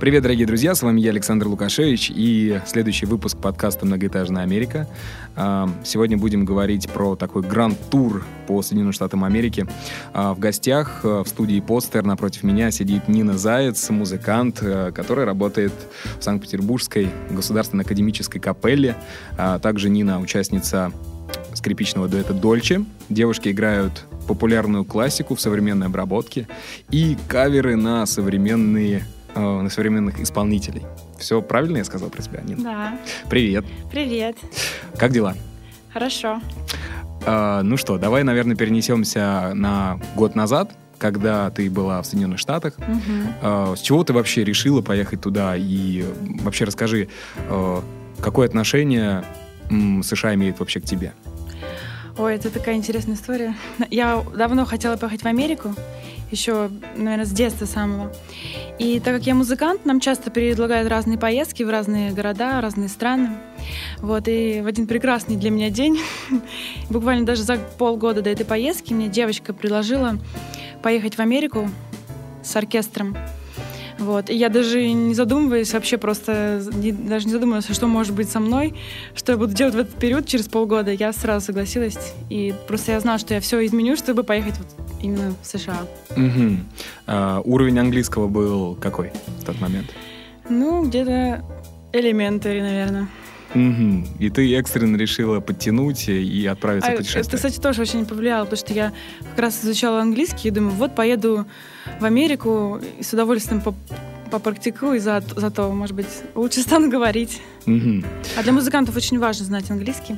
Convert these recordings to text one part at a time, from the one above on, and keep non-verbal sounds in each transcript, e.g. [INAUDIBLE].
Привет, дорогие друзья, с вами я, Александр Лукашевич, и следующий выпуск подкаста «Многоэтажная Америка». А, сегодня будем говорить про такой гранд-тур по Соединенным Штатам Америки. А, в гостях а, в студии «Постер» напротив меня сидит Нина Заяц, музыкант, который работает в Санкт-Петербургской государственной академической капелле. Также Нина участница скрипичного дуэта «Дольче». Девушки играют популярную классику в современной обработке и каверы на современные на современных исполнителей. Все правильно я сказал про тебя, Нина? Да. Привет. Привет. Как дела? Хорошо. Э, ну что, давай, наверное, перенесемся на год назад, когда ты была в Соединенных Штатах. Угу. Э, с чего ты вообще решила поехать туда? И вообще расскажи, э, какое отношение США имеет вообще к тебе? Ой, это такая интересная история. Я давно хотела поехать в Америку, еще, наверное, с детства самого. И так как я музыкант, нам часто предлагают разные поездки в разные города, разные страны. Вот, и в один прекрасный для меня день, [LAUGHS] буквально даже за полгода до этой поездки, мне девочка предложила поехать в Америку с оркестром. Вот. И я даже не задумываясь, вообще просто не, даже не задумывалась, что может быть со мной, что я буду делать в этот период через полгода. Я сразу согласилась. И просто я знала, что я все изменю, чтобы поехать вот именно в США. Угу. А, уровень английского был какой в тот момент? Ну, где-то элементари, наверное. Угу. И ты экстренно решила подтянуть и отправиться а, в путешествие. Это, кстати, тоже очень повлияло, потому что я как раз изучала английский и думаю, вот поеду в Америку и с удовольствием поп попрактикую, за, зато, может быть, лучше [LAUGHS] стану говорить. Угу. А для музыкантов очень важно знать английский.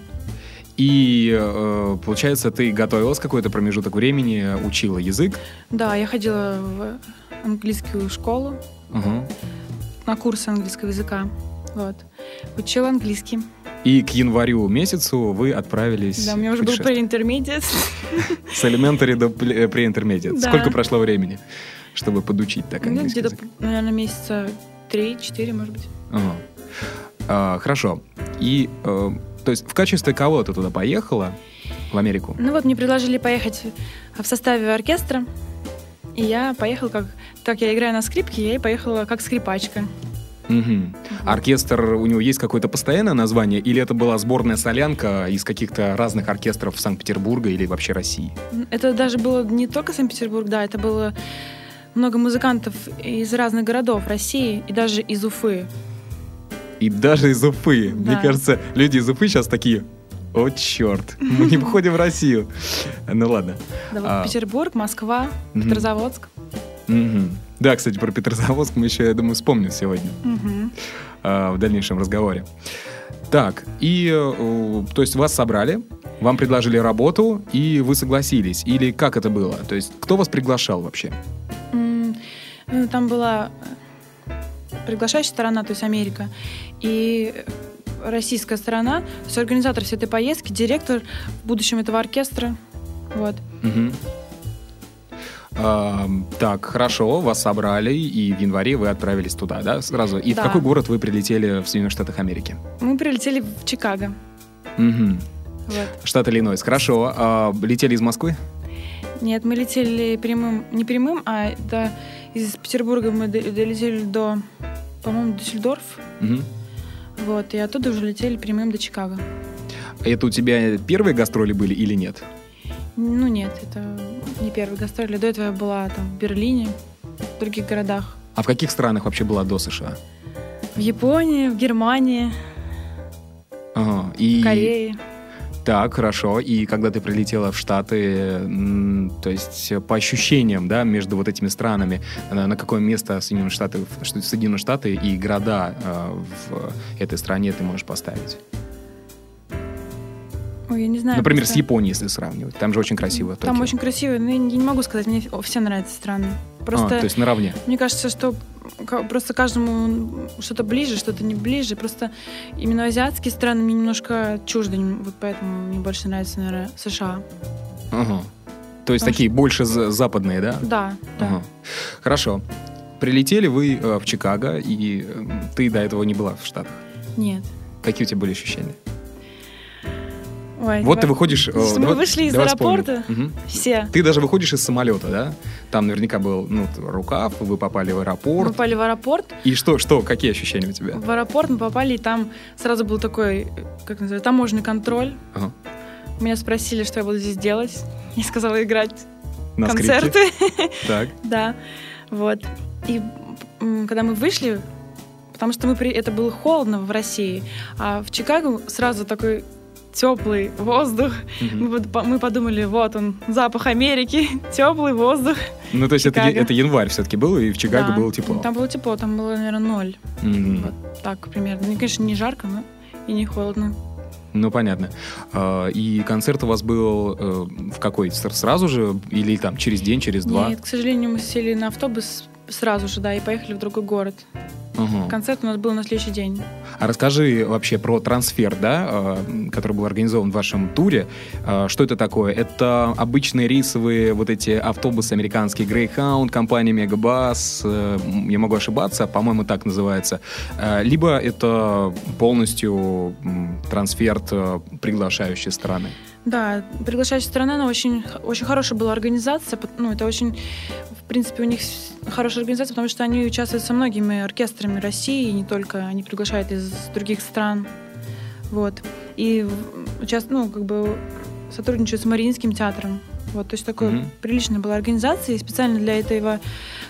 И, э, получается, ты готовилась какой-то промежуток времени, учила язык? Да, я ходила в английскую школу угу. на курсы английского языка. Вот. Учила английский. И к январю месяцу вы отправились Да, у меня уже был pre-intermediate. С elementary до pre-intermediate. Да. Сколько прошло времени, чтобы подучить так Ну, английский где-то, наверное, месяца три-четыре, может быть. Ага. А, хорошо. И, э, то есть, в качестве кого ты туда поехала в Америку? Ну вот, мне предложили поехать в составе оркестра. И я поехала как... Так я играю на скрипке, я и поехала как скрипачка. Мгм. Оркестр, у него есть какое-то постоянное название, или это была сборная солянка из каких-то разных оркестров Санкт-Петербурга или вообще России? Это даже было не только Санкт-Петербург, да, это было много музыкантов из разных городов России и даже из Уфы. И даже из Уфы. Мне Да. кажется, люди из Уфы сейчас такие, о, черт, мы не [LAUGHS] выходим в Россию. Ну ладно. Да, вот А. Петербург, Москва. Петрозаводск. Да, кстати, про Петрозаводск мы еще, я думаю, вспомним сегодня а, в дальнейшем разговоре. Так, и, э, то есть вас собрали, вам предложили работу, и вы согласились? Или как это было? То есть кто вас приглашал вообще? Ну, Там была э, приглашающая сторона, то есть Америка, и российская сторона, то есть организатор всей этой поездки, директор в будущем этого оркестра. Вот. Мгм. Так, хорошо, вас собрали, и в январе вы отправились туда, да, сразу? И в Да. какой город вы прилетели в Соединенных Штатах Америки? Мы прилетели в Чикаго. Мгм. Вот. Штат Иллинойс. Хорошо. А летели из Москвы? Нет, мы летели прямым, не прямым, а до, из Петербурга мы до- долетели до, по-моему, Дюссельдорф. Мгм. Вот, и оттуда уже летели прямым до Чикаго. Это у тебя первые гастроли были или нет? Ну нет, это не первый гастроль. До этого я была там в Берлине, в других городах. А в каких странах вообще была до США? В Японии, в Германии, Ага. И... в Корее. Так, хорошо. И когда ты прилетела в Штаты, то есть э, по ощущениям, да, между вот этими странами, на, на какое место Соединенные Штаты, Соединенные Штаты и города э, в этой стране ты можешь поставить? Я не знаю. Например, с просто- Японией, если сравнивать. Там же очень красиво. Там Токио. очень красиво, но я не могу сказать, мне все нравятся страны. Просто А, то есть наравне. мне кажется, что просто каждому что-то ближе, что-то не ближе. Просто именно азиатские страны мне немножко чужды, вот поэтому мне больше нравится, наверное, США. Ага. То есть Потому такие больше за- западные, да? Да, да. Ага. Хорошо. Прилетели вы э, в Чикаго, и э, ты до этого не была в Штатах. Нет. Какие у тебя были ощущения? Ой, Вот ты давай. выходишь... э, Мы вышли из аэропорта. Мгм. Все. Ты даже выходишь из самолета, да? Там наверняка был ну, рукав, вы попали в Мы аэропорт. попали в аэропорт. И что, что, какие ощущения у тебя? В аэропорт мы попали, и там сразу был такой, как называется, таможенный контроль. Ага. Меня спросили, что я буду здесь делать. [LAUGHS] Я сказала играть На концерты. [LAUGHS] Так. [LAUGHS] Да, вот. И когда мы вышли, потому что мы при... это было холодно в России, а в Чикаго сразу такой теплый воздух. Мгм. Мы, мы подумали, вот он, запах Америки, [LAUGHS] теплый воздух. Ну, то есть это, это январь все-таки был, и в Чикаго Да. было тепло. Там было тепло, там было, наверное, ноль. Мгм. Вот так примерно. Ну, конечно, не жарко, но и не холодно. Ну, понятно. А, И концерт у вас был э, в какой? Сразу же? Или там через день, через два? Нет, к сожалению, мы сели на автобус сразу же, да, и поехали в другой город. Ага. Концерт у нас был на следующий день. А расскажи вообще про трансфер, да, э, который был организован в вашем туре. Э, Что это такое? Это обычные рейсовые вот эти автобусы американские Greyhound, компания Megabus, э, я могу ошибаться, по-моему, так называется. Либо это полностью трансфер приглашающей страны. Да, приглашающая страна, она очень, очень хорошая была организация. Ну, это очень, в принципе, у них хорошая организация, потому что они участвуют со многими оркестрами России, и не только, они приглашают из других стран. Вот. И участ- ну, как бы сотрудничают с Мариинским театром. Вот, то есть такой Мгм. приличная была организация. И специально для этого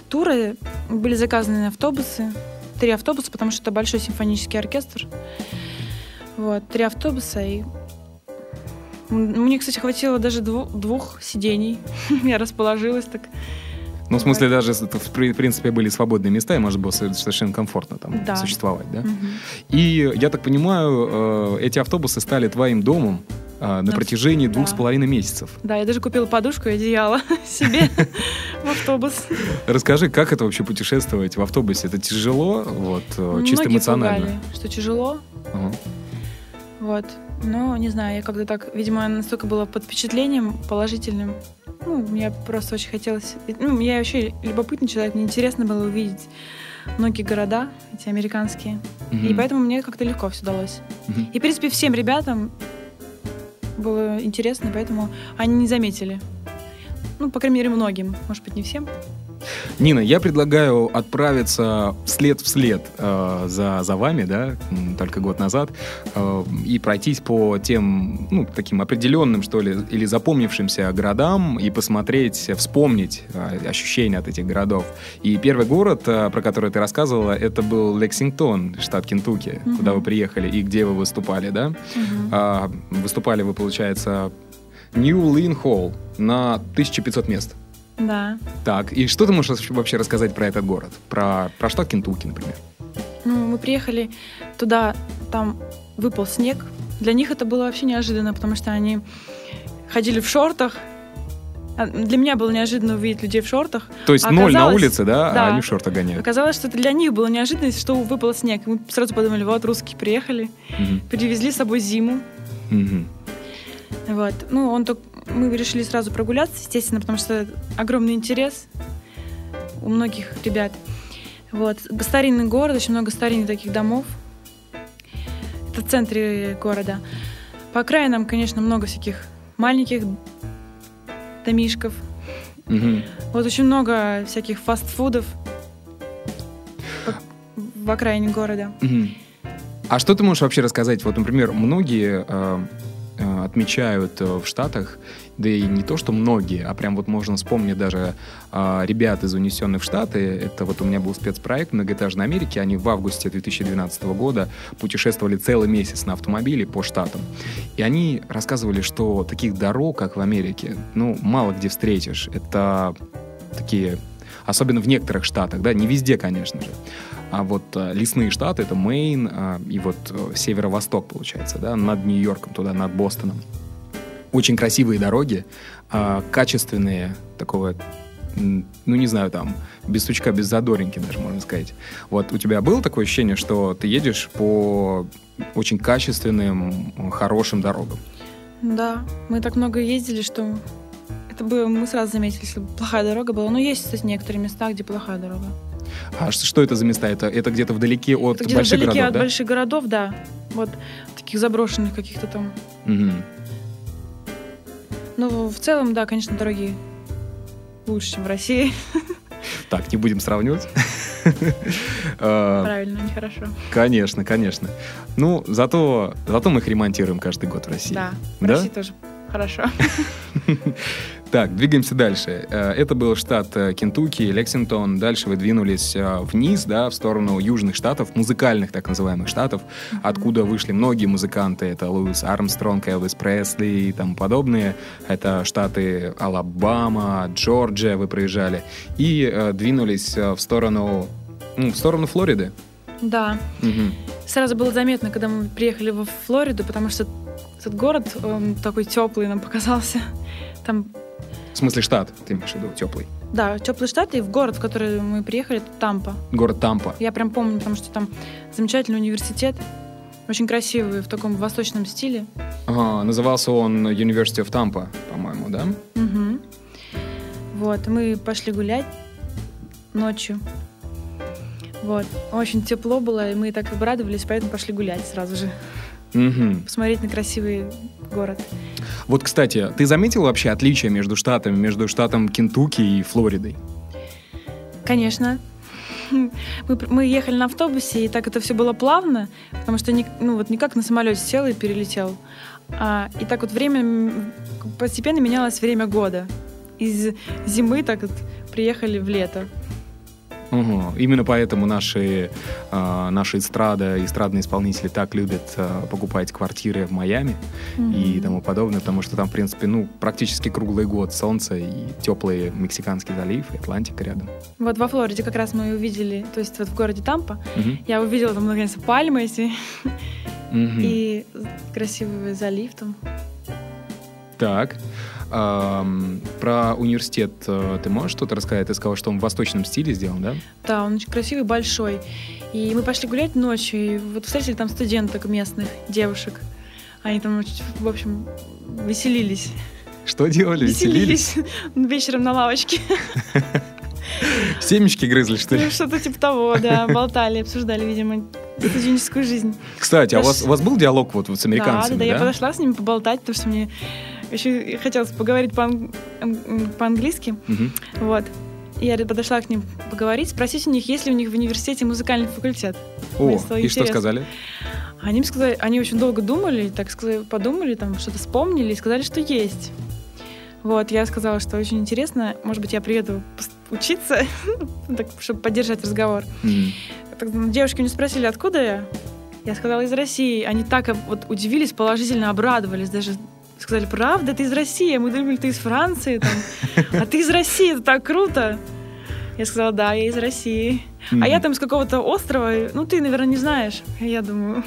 тура были заказаны автобусы. Три автобуса, потому что это большой симфонический оркестр. Вот, три автобуса и мне, кстати, хватило даже дву- двух сидений. [LAUGHS] Я расположилась так. Ну, в смысле, даже в при- в принципе были свободные места, и можно было со- совершенно комфортно там Да. существовать, да? Мгм. И я так понимаю, э, эти автобусы стали твоим домом э, на На- протяжении двух да. с половиной месяцев. Да, я даже купила подушку и одеяло [LAUGHS] себе в автобус. Расскажи, как это вообще путешествовать в автобусе? Это тяжело, вот, э, чисто эмоционально? что тяжело. Вот. Но, не знаю, я как-то так, видимо, настолько была под впечатлением положительным. Ну, мне просто очень хотелось... Ну, я вообще любопытный человек, мне интересно было увидеть многие города, эти американские. И Мгм. поэтому мне как-то легко все удалось. Мгм. И, в принципе, всем ребятам было интересно, поэтому они не заметили. Ну, по крайней мере, многим. Может быть, не всем. Нина, я предлагаю отправиться вслед вслед э, за, за вами, да, только год назад, э, и пройтись по тем, ну, таким определенным, что ли, или запомнившимся городам и посмотреть, вспомнить э, ощущения от этих городов. И первый город, э, про который ты рассказывала, это был Лексингтон, штат Кентукки, Мгм. куда вы приехали и где вы выступали, да? Мгм. А, выступали вы, получается, Нью Лин Холл на 1500 мест. Да. Так, и что ты можешь вообще рассказать про этот город? Про, про штат Кентукки, например. Ну, мы приехали туда, там выпал снег. Для них это было вообще неожиданно, потому что они ходили в шортах. А Для меня было неожиданно увидеть людей в шортах. То есть ноль на улице, да, а да. они в шортах гоняют. Оказалось, что это для них было неожиданность, что выпал снег. И мы сразу подумали, вот, русские приехали, Мгм. привезли с собой зиму. Мгм. Вот. Ну, он только... Мы решили сразу прогуляться, естественно, потому что огромный интерес у многих ребят. Вот. Старинный город, очень много старинных таких домов. Это в центре города. По окраинам, конечно, много всяких маленьких домишков. Мгм. Вот очень много всяких фастфудов в окраине города. Мгм. А что ты можешь вообще рассказать? Вот, например, многие э, отмечают э, в Штатах, да и не то, что многие, а прям вот можно вспомнить даже э, ребят из «Унесенных в Штаты». Это вот у меня был спецпроект «Многоэтажной Америки». Они в августе 2012 года путешествовали целый месяц на автомобиле по Штатам. И они рассказывали, что таких дорог, как в Америке, ну, мало где встретишь. Это такие особенно в некоторых штатах, да, не везде, конечно же. А вот э, лесные штаты, это Мэйн э, и вот э, северо-восток, получается, да, над Нью-Йорком, туда, над Бостоном. Очень красивые дороги, э, качественные, такого, ну, не знаю, там, без сучка, без задоринки даже, можно сказать. Вот у тебя было такое ощущение, что ты едешь по очень качественным, хорошим дорогам? Да, мы так много ездили, что это бы мы сразу заметили, если бы плохая дорога была. Ну, есть, кстати, некоторые места, где плохая дорога. А что это за места? Это, это где-то вдалеке от Где-то больших вдалеке городов, от да? больших городов, да. Вот таких заброшенных каких-то там. Мгм. Ну, в целом, да, конечно, дороги лучше, чем в России. Так, не будем сравнивать. [LAUGHS] А, Правильно, нехорошо. Конечно, конечно. Ну, зато, зато мы их ремонтируем каждый год в России. Да, в Да? России тоже хорошо. [LAUGHS] Так, двигаемся дальше. Э, Это был штат э, Кентукки, Лексингтон. Дальше вы двинулись э, вниз, да, в сторону южных штатов, музыкальных так называемых штатов, откуда вышли многие музыканты. Это Луис Армстронг, Элвис Пресли и тому подобные. Это штаты Алабама, Джорджия вы проезжали. И двинулись в сторону, ну, в сторону Флориды. Да. Мгм. Сразу было заметно, когда мы приехали во Флориду, потому что этот город, он такой теплый нам [LAUGHS] показался. Там, В смысле штат, ты имеешь в виду, теплый. да, теплый штат, и в город, в который мы приехали, это Тампа. Город Тампа. Я прям помню, потому что там замечательный университет, очень красивый, в таком восточном стиле. Ага, назывался он University of Tampa, по-моему, да? Мгм. Вот, мы пошли гулять ночью. Вот, очень тепло было, и мы так обрадовались, поэтому пошли гулять сразу же, Мгм. посмотреть на красивый город. Вот, кстати, ты заметил вообще отличие между штатами, между штатом Кентукки и Флоридой? Конечно. Мы, мы ехали на автобусе, и так это все было плавно, потому что не, ну, вот не как на самолете сел и перелетел. А, и так вот время постепенно менялось время года. Из зимы так вот приехали в лето. Угу. Именно поэтому наши, а, наши эстрада, эстрадные исполнители так любят а, покупать квартиры в Майами и тому подобное, потому что там, в принципе, ну, практически круглый год солнце и теплый Мексиканский залив, и Атлантика рядом. Вот во Флориде как раз мы увидели, то есть вот в городе Тампа, Мгм. я увидела там, наконец, пальмы эти Мгм. и красивый залив там. Так. Про университет э, ты можешь что-то рассказать? Ты сказал, что он в восточном стиле сделан, да? Да, он очень красивый, большой. И мы пошли гулять ночью, и вот встретили там студенток местных, девушек. Они там, в общем, веселились. Что делали? Веселились? [LAUGHS] Вечером на лавочке. [LAUGHS] Семечки грызли, что ли? Ну, Что-то типа того, да. Болтали, обсуждали, видимо, студенческую жизнь. Кстати, а у вас, у вас был диалог вот, с американцами, да, да? да, я подошла с ними поболтать, потому что мне еще хотелось поговорить по-ан- ан- по-английски. Мгм. Вот. Я подошла к ним поговорить, спросить у них, есть ли у них в университете музыкальный факультет. О, и что интересно. сказали? Они мне сказали, они очень долго думали, так сказали, подумали, там что-то вспомнили и сказали, что есть. Вот, я сказала, что очень интересно, может быть, я приеду учиться, [LAUGHS] так, чтобы поддержать разговор. Так, ну, девушки меня спросили, откуда я? Я сказала, из России. Они так вот удивились, положительно обрадовались, даже сказали, правда, ты из России? Мы думали, ты из Франции, там. а ты из России, это так круто. Я сказала, да, я из России. А я там с какого-то острова, ну ты, наверное, не знаешь. Я думаю,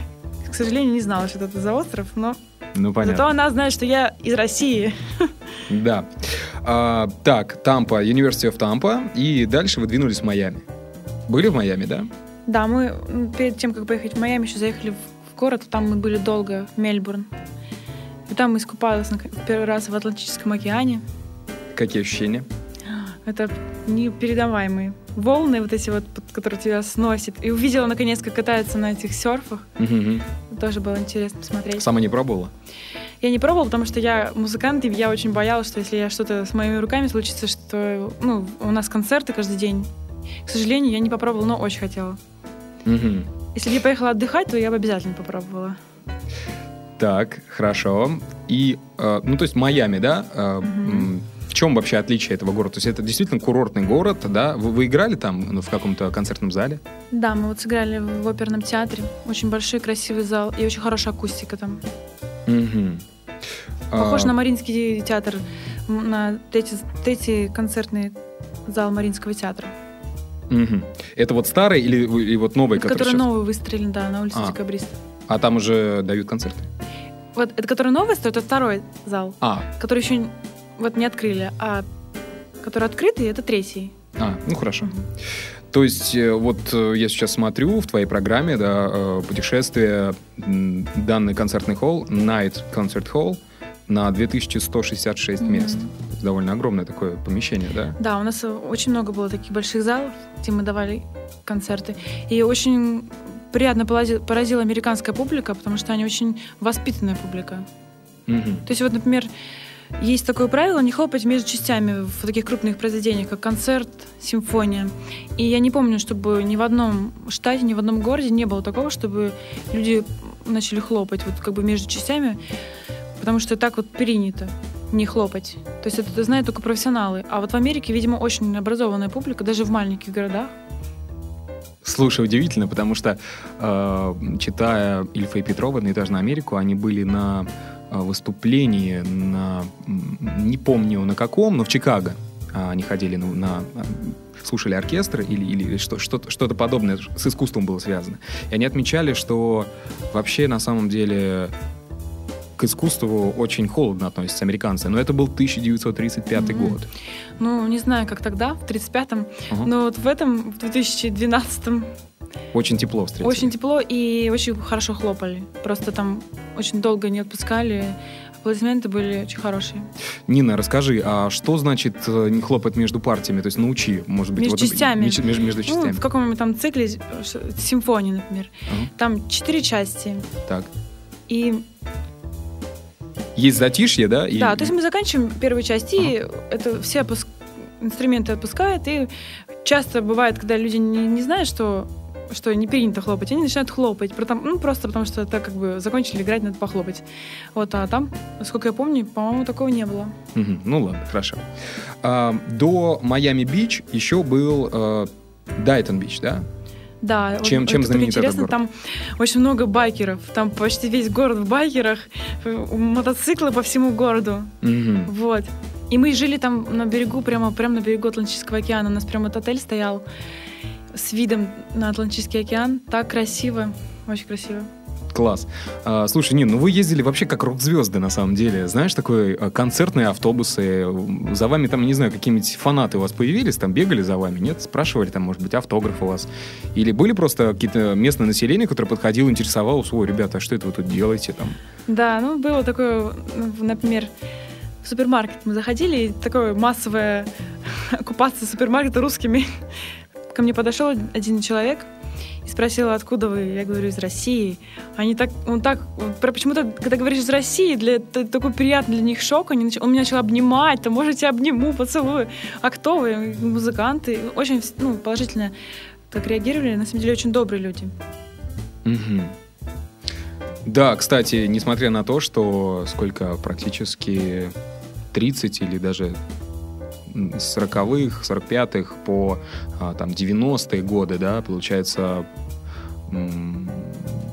[LAUGHS] к сожалению, не знала, что это за остров, но Ну, зато понятно. она знает, что я из России. [LAUGHS] Да. А, так, Тампа, University of Tampa, и дальше вы двинулись в Майами. Были в Майами, да? Да, мы перед тем, как поехать в Майами, еще заехали в, в город, там мы были долго, в Мельбурн. И там мы искупались на- первый раз в Атлантическом океане. Какие ощущения? Это непередаваемые волны вот эти вот, которые тебя сносят. И увидела, наконец, как катаются на этих серфах. Мгм. Тоже было интересно посмотреть. Сама не пробовала? Я не пробовала, потому что я музыкант, и я очень боялась, что если я что-то с моими руками случится, что ну, у нас концерты каждый день. К сожалению, я не попробовала, но очень хотела. Мгм. Если бы я поехала отдыхать, то я бы обязательно попробовала. Так, хорошо. И, э, ну, то есть Майами, да? Э, м, В чем вообще отличие этого города? То есть это действительно курортный город, да? Вы, вы играли там ну, в каком-то концертном зале? Да, мы вот сыграли в оперном театре. Очень большой, красивый зал и очень хорошая акустика там. Мгм. Похож А, на Мариинский театр, на третий, третий концертный зал Мариинского театра. мгм. Это вот старый или, или вот новый, Это который, который сейчас? новый выстрелили, да, на улице А. Декабриста. А там уже дают концерты? Вот это который новый стоит, это второй зал, А, который еще вот не открыли, а который открытый, это третий. а, ну хорошо. То есть э, вот э, я сейчас смотрю в твоей программе, да, э, путешествие, данный концертный холл, Night Concert Hall, на 2166 Мгм. мест. довольно огромное такое помещение, да? Да, у нас очень много было таких больших залов, где мы давали концерты. И очень приятно поразила американская публика, потому что они очень воспитанная публика. Угу. То есть вот, например, есть такое правило не хлопать между частями в таких крупных произведениях, как концерт, симфония. И я не помню, чтобы ни в одном штате, ни в одном городе не было такого, чтобы люди начали хлопать вот как бы между частями, потому что так вот принято не хлопать. То есть это знают только профессионалы. А вот в Америке, видимо, очень образованная публика, даже в маленьких городах. Слушай, удивительно, потому что, э, читая Ильфа и Петрова «Этаж на Америку», они были на э, выступлении на, не помню на каком, но в Чикаго. А, они ходили на, на слушали оркестр или, или что, что-то, что-то подобное с искусством было связано. И они отмечали, что вообще на самом деле к искусству очень холодно относятся американцы. Но это был 1935 mm-hmm. год. Ну, не знаю, как тогда, в 35-м. Uh-huh. Но вот в этом, в 2012-м... Очень тепло встретили. Очень тепло и очень хорошо хлопали. Просто там очень долго не отпускали. Аплодисменты были очень хорошие. Нина, расскажи, а что значит э, не хлопать между партиями? То есть научи, может быть, между вот, частями. Между, между, между частями. Ну, в каком-нибудь там цикле симфонии, например. Uh-huh. Там четыре части. Так. И есть затишье, да? И... Да, то есть мы заканчиваем первую часть, ага. и это все опуск... инструменты отпускают, и часто бывает, когда люди не, не знают, что что не принято хлопать, они начинают хлопать, потому, ну, просто потому что это как бы закончили играть, надо похлопать. Вот, а там, насколько я помню, по-моему, такого не было. Угу, ну ладно, хорошо. А, до Майами-Бич еще был а, Дайтон-Бич, да? Да, чем, вот, чем знаменит интересно, этот город? там очень много байкеров, там почти весь город в байкерах, мотоциклы по всему городу, угу. вот. И мы жили там на берегу, прямо, прямо на берегу Атлантического океана, у нас прямо этот отель стоял с видом на Атлантический океан, так красиво, очень красиво. Класс. А, слушай, Нин, ну вы ездили вообще как рок-звезды, на самом деле. Знаешь, такой а, концертные автобусы. За вами там, не знаю, какие-нибудь фанаты у вас появились, там бегали за вами, нет? Спрашивали там, может быть, автограф у вас? Или были просто какие-то местное население, которое подходило, интересовалось, ой, ребята, а что это вы тут делаете там? Да, ну было такое, например, в супермаркет мы заходили, и такое массовая [LAUGHS] оккупация супермаркета русскими. Ко мне подошел один человек, спросила, откуда вы. Я говорю, из России. Они так, он так, почему-то, когда говоришь из России, для, это такой приятный для них шок. Они, он меня начал обнимать, там, может, я обниму, поцелую. А кто вы? Музыканты. Очень ну, положительно так реагировали. На самом деле, очень добрые люди. Угу. Да, кстати, несмотря на то, что сколько практически 30 или даже с 40-х, 45-х по а, там 90-е годы, да, получается,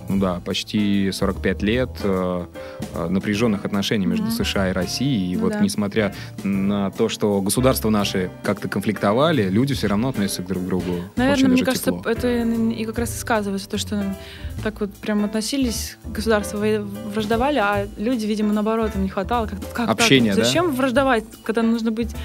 ну да, почти 45 лет э, э, напряженных отношений между mm-hmm. США и Россией. И ну, вот да. несмотря на то, что государства наши как-то конфликтовали, люди все равно относятся друг к другу. Наверное, мне кажется, тепло. это и как раз и сказывается, то, что так вот прям относились, государства враждовали, а люди, видимо, наоборот, им не хватало. Как, как Общение, так? Зачем да? враждовать, когда нужно быть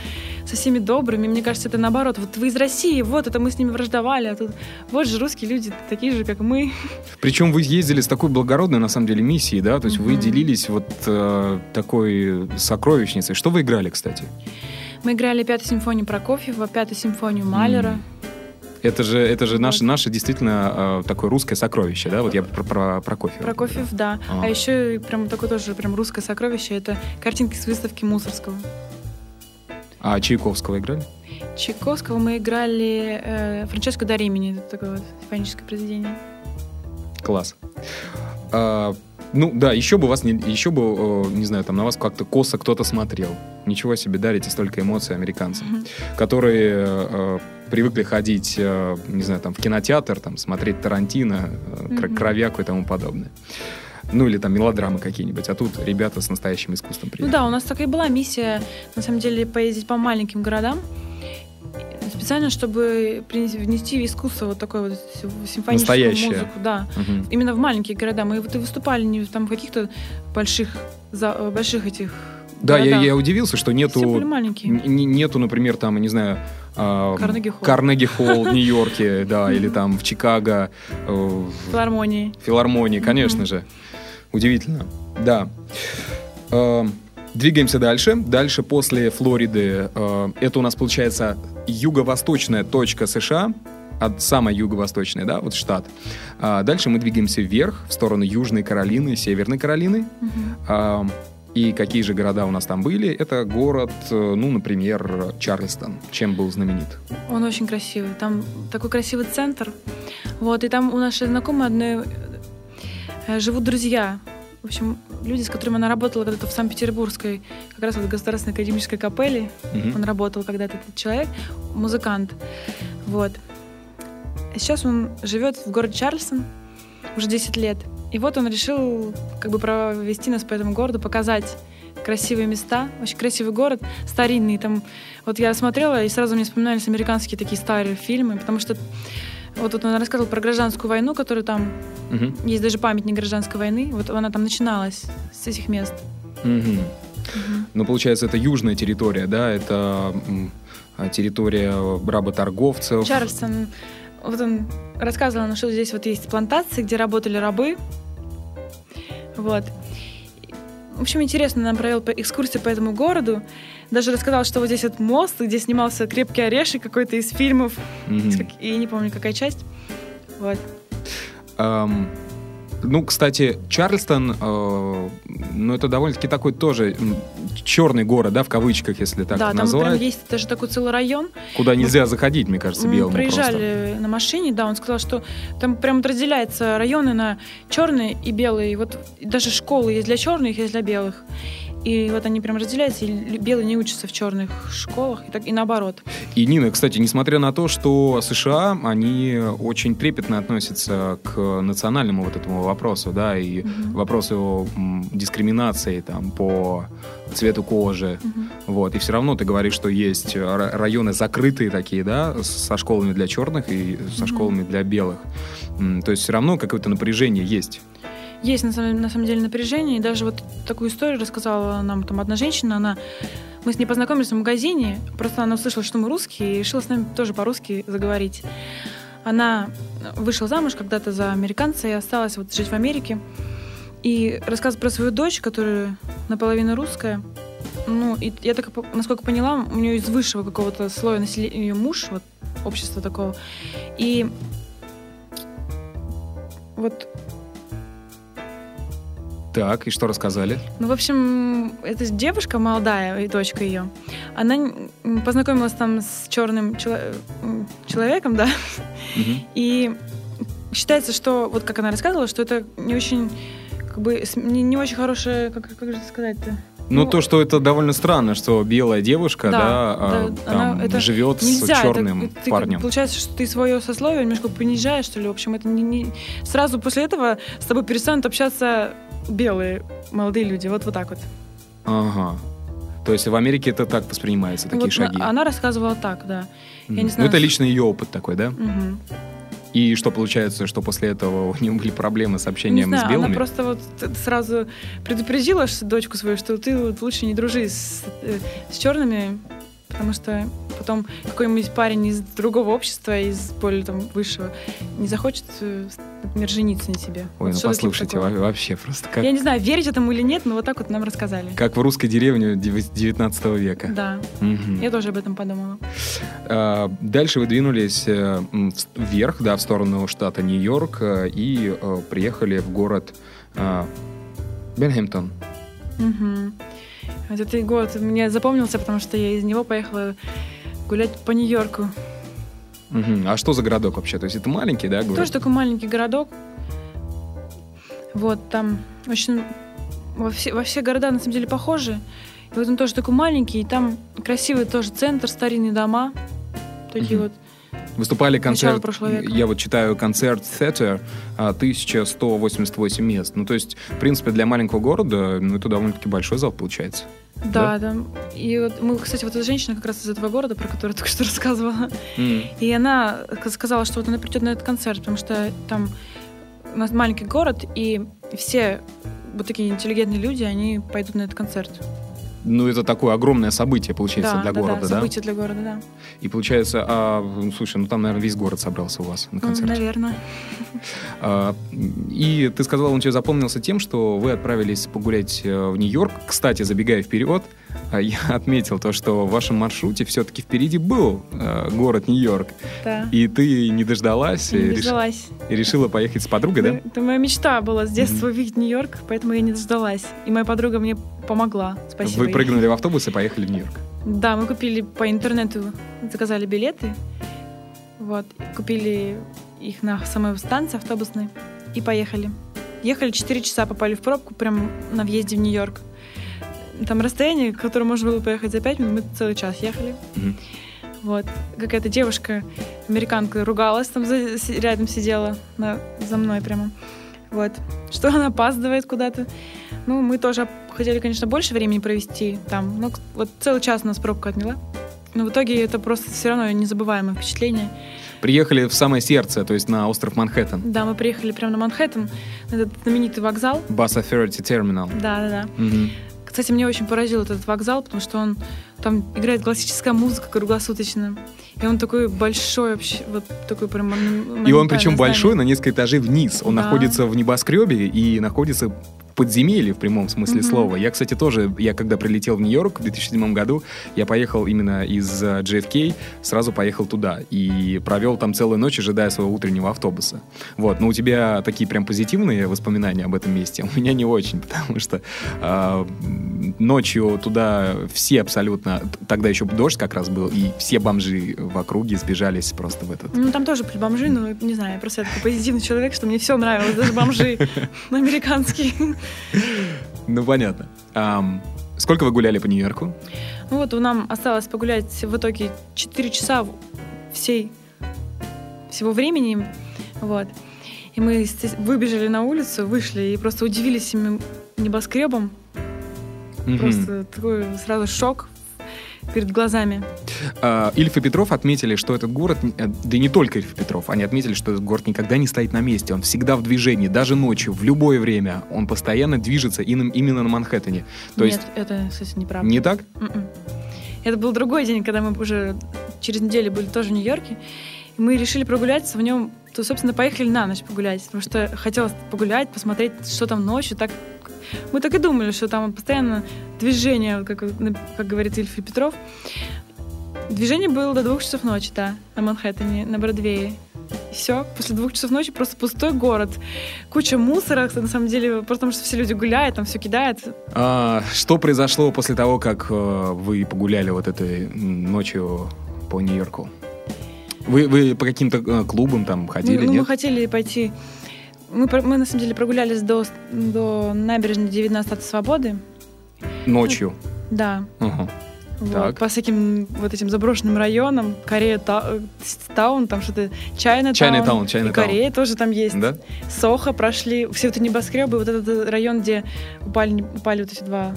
со всеми добрыми? Мне кажется, это наоборот. Вот вы из России, вот это мы с ними враждовали, а тут вот же русские люди такие же, как мы. Причем вы ездили с такой благородной, на самом деле, миссией, да? То есть mm-hmm. вы делились вот э, такой сокровищницей. Что вы играли, кстати? Мы играли пятую симфонию Прокофьева, пятую симфонию Малера. Mm. Это же, это же наше, наше действительно э, такое русское сокровище, да? Вот я про, про Прокофьева. Прокофьев, да. А. а еще прям такое тоже прям русское сокровище. Это картинки с выставки Мусорского. А Чайковского играли? Чайковского мы играли э, Франческо да Римини. Это такое вот симфоническое произведение. Класс. А, ну да, еще бы вас не, еще бы, э, не знаю, там на вас как-то косо кто-то смотрел. Ничего себе, дарите столько эмоций американцам, mm-hmm. которые э, привыкли ходить, э, не знаю, там в кинотеатр, там смотреть Тарантино, mm-hmm. кровяку и тому подобное. Ну или там мелодрамы какие-нибудь, а тут ребята с настоящим искусством приехали. Ну да, у нас такая была миссия, на самом деле, поездить по маленьким городам, специально, чтобы внести искусство вот такое вот симфоническую Настоящее. музыку, да, угу. именно в маленькие города. Мы вот и выступали не там в каких-то больших, за, больших этих да, я, я удивился, что нету, нету, например, там, не знаю, Карнеги Холл. Карнеги Холл в Нью-Йорке, [LAUGHS] да, или там в Чикаго. Э, филармонии. Филармонии, конечно же. Удивительно, да. Двигаемся дальше. Дальше после Флориды э, это у нас получается юго-восточная точка США, от самой юго-восточной, да, вот штат. А дальше мы двигаемся вверх, в сторону Южной Каролины, Северной Каролины. А, и какие же города у нас там были? Это город, э, ну, например, Чарльстон. Чем был знаменит? Он очень красивый. Там такой красивый центр. Вот, и там у нашей знакомой одной э, живут друзья. В общем, люди, с которыми она работала когда-то в Санкт-Петербургской, как раз вот Государственной академической капелле. Мгм. Он работал когда-то, этот человек, музыкант. Вот. Сейчас он живет в городе Чарльстон уже 10 лет. И вот он решил как бы провести нас по этому городу, показать красивые места. Очень красивый город, старинный. Там, вот я смотрела, и сразу мне вспоминались американские такие старые фильмы, потому что вот, вот он рассказывал про гражданскую войну, которая там... Мгм. Есть даже памятник гражданской войны. Вот она там начиналась с этих мест. Мгм. Ну, получается, это южная территория, да? Это а, территория работорговцев. Чарльстон, вот он рассказывал что здесь вот есть плантации, где работали рабы. Вот. В общем, интересно, нам провел экскурсию по этому городу. Даже рассказал, что вот здесь вот мост, где снимался «Крепкий орешек» какой-то из фильмов. Как- И не помню, какая часть. Вот. Ам, ну, кстати, Чарльстон, э, ну, это довольно-таки такой тоже черный город, да, в кавычках, если так да, там назвать, прям есть даже такой целый район. куда нельзя заходить, мне кажется, Мы белому проезжали на машине, да, он сказал, что там прям вот разделяется районы на черные и белые. И Вот даже школы есть для черных, есть для белых. И вот они прям разделяются, и белые не учатся в черных школах, и, так, и наоборот. И, Нина, кстати, несмотря на то, что США, они очень трепетно относятся к национальному вот этому вопросу, да, и Мгм. вопросу дискриминации там по цвету кожи, Мгм. Вот, и все равно ты говоришь, что есть ра- районы закрытые такие, да, со школами для черных и со Мгм. школами для белых. То есть все равно какое-то напряжение есть. Есть на самом, на самом деле напряжение, и даже вот такую историю рассказала нам там одна женщина, она мы с ней познакомились в магазине, просто она услышала, что мы русские, и решила с нами тоже по-русски заговорить. Она вышла замуж когда-то за американца и осталась вот жить в Америке. И рассказывает про свою дочь, которая наполовину русская. Ну, и я так, насколько поняла, у нее из высшего какого-то слоя населения ее муж, вот общества такого. И вот Так, и что рассказали? Ну, в общем, эта девушка молодая, и дочка ее, она познакомилась там с черным чело- человеком, да, Мгм. и считается, что, вот как она рассказывала, что это не очень, как бы, с- не, не очень хорошее, как, как же это сказать-то? Ну, Ну, то, что это довольно странно, что белая девушка, да, Да, а, да, там, она- это живет с Нельзя, это- черным ты как- парнем. получается, что ты свое сословие немножко понижаешь, что ли, в общем, это не, не- Сразу после этого с тобой перестанут общаться белые молодые люди, вот вот так вот. Ага. То есть в Америке это так воспринимается, такие Вот на- шаги. Она рассказывала так, да. Мгм. я не Ну, знаю, это с- лично ее опыт такой, да? Мгм. И что получается, что после этого у нее были проблемы с Не общением знаю, с белыми? она просто вот сразу предупредила дочку свою, что ты лучше не дружи с, э, с черными, потому что потом какой-нибудь парень из другого общества, из более там высшего, не захочет, э, например, жениться на тебе. Ой, Вот ну послушайте, вообще просто как, Я не знаю, верить этому или нет, но вот так вот нам рассказали. как в русской деревне дев- 19 века. Да, Мгм. я тоже об этом подумала. А, Дальше вы двинулись э, вверх, да, в сторону штата Нью-Йорк э, и приехали в город э, Бенхэмптон. Мгм. Этот год мне запомнился, потому что я из него поехала гулять по Нью-Йорку. Мгм. А что за городок вообще? То есть это маленький, да, город? Тоже такой маленький городок. Вот, там очень... Во все, во все города, на самом деле, похожи. И вот он тоже такой маленький, и там красивый тоже центр, старинные дома. Такие Мгм. вот. Выступали концерт, я вот читаю концерт Theater, а, 1188 мест. Ну, то есть, в принципе, для маленького города, ну, это довольно-таки большой зал получается. Да, там. И вот мы, кстати, вот эта женщина как раз из этого города, про который я только что [LAUGHS] рассказывала. М. И она сказала, что вот она придет на этот концерт, потому что там у нас маленький город, и все вот такие интеллигентные люди, они пойдут на этот концерт. Ну, это такое огромное событие, получается, да, для да, города, да? событие для города, да. И получается, а, ну, слушай, ну там, наверное, весь город собрался у вас на концерте. наверное. А, и ты сказал, он тебе запомнился тем, что вы отправились погулять э, в Нью-Йорк. Кстати, забегая вперед, я [LAUGHS] отметил то, что в вашем маршруте все-таки впереди был э, город Нью-Йорк. Да. И ты не дождалась, не реш- дождалась. и решила поехать с подругой, да? Это моя мечта была с детства увидеть Нью-Йорк, поэтому я не дождалась. И моя подруга мне помогла. Спасибо. Вы ей. прыгнули в автобус и поехали в Нью-Йорк. Да, мы купили по интернету, заказали билеты. Вот, купили их на самой станции автобусной и поехали. Ехали 4 часа, попали в пробку прям на въезде в Нью-Йорк. Там расстояние, которое можно было поехать за 5 минут, мы целый час ехали. Мгм. Вот. Какая-то девушка, американка, ругалась, там за- рядом сидела на- за мной прямо. Вот. Что она опаздывает куда-то. Ну, мы тоже хотели, конечно, больше времени провести там. Но вот целый час нас пробка отняла. Но в итоге это просто все равно незабываемое впечатление. Приехали в самое сердце, то есть на остров Манхэттен. Да, мы приехали прямо на Манхэттен, на этот знаменитый вокзал. Bus Authority Terminal. Да, да, да. Мгм. Кстати, мне очень поразил этот вокзал, потому что он там играет классическая музыка круглосуточно. И он такой большой вообще, вот такой прям И он причем большой, на здание. несколько этажей вниз. Он Да. находится в небоскребе и находится подземелье в прямом смысле Мгм. слова. Я, кстати, тоже, я когда прилетел в Нью-Йорк в 2007 году, я поехал именно из э, JFK, сразу поехал туда и провел там целую ночь, ожидая своего утреннего автобуса. Вот, но у тебя такие прям позитивные воспоминания об этом месте, [LAUGHS] у меня не очень, потому что м, ночью туда все абсолютно, тогда еще дождь как раз был, и все бомжи в округе сбежались просто в этот Ну, там тоже были бомжи, но не знаю, я просто я такой позитивный человек, что мне все нравилось, даже бомжи [LAUGHS] американские. Ну, понятно. Сколько вы гуляли по Нью-Йорку? Ну вот, нам осталось погулять в итоге 4 часа всей, всего времени. Вот. И мы выбежали на улицу, вышли и просто удивились этим небоскребом. Мгм. Просто такой сразу шок перед глазами. А, Ильф и Петров отметили, что этот город, э, да и не только Ильф и Петров, они отметили, что этот город никогда не стоит на месте, он всегда в движении, даже ночью, в любое время, он постоянно движется именно на Манхэттене. То Нет, есть, это, кстати, неправда. не так? Мгм. Это был другой день, когда мы уже через неделю были тоже в Нью-Йорке. И мы решили прогуляться в нем. То, собственно, поехали на ночь погулять. Потому что хотелось погулять, посмотреть, что там ночью. Так... Мы так и думали, что там постоянно движение, как, как говорит Ильф и Петров. Движение было до двух часов ночи, да, на Манхэттене, на Бродвее. И все, после двух часов ночи просто пустой город. Куча мусора, на самом деле, просто потому что все люди гуляют, там все кидают. А, что произошло после того, как э, вы погуляли вот этой ночью по Нью-Йорку? Вы, вы по каким-то э, клубам там ходили, мы, ну, мы нет? хотели пойти. Мы, мы на самом деле прогулялись до, до набережной 19 Статуи Свободы. Ночью. Да. Ага. Вот, Так. по всяким вот этим заброшенным районам. Корея Та- Таун, там что-то Чайна Чайна-таун, И. Корея тоже там есть. Да? Сохо прошли. Все это небоскребы. Вот этот район, где упали, упали вот эти два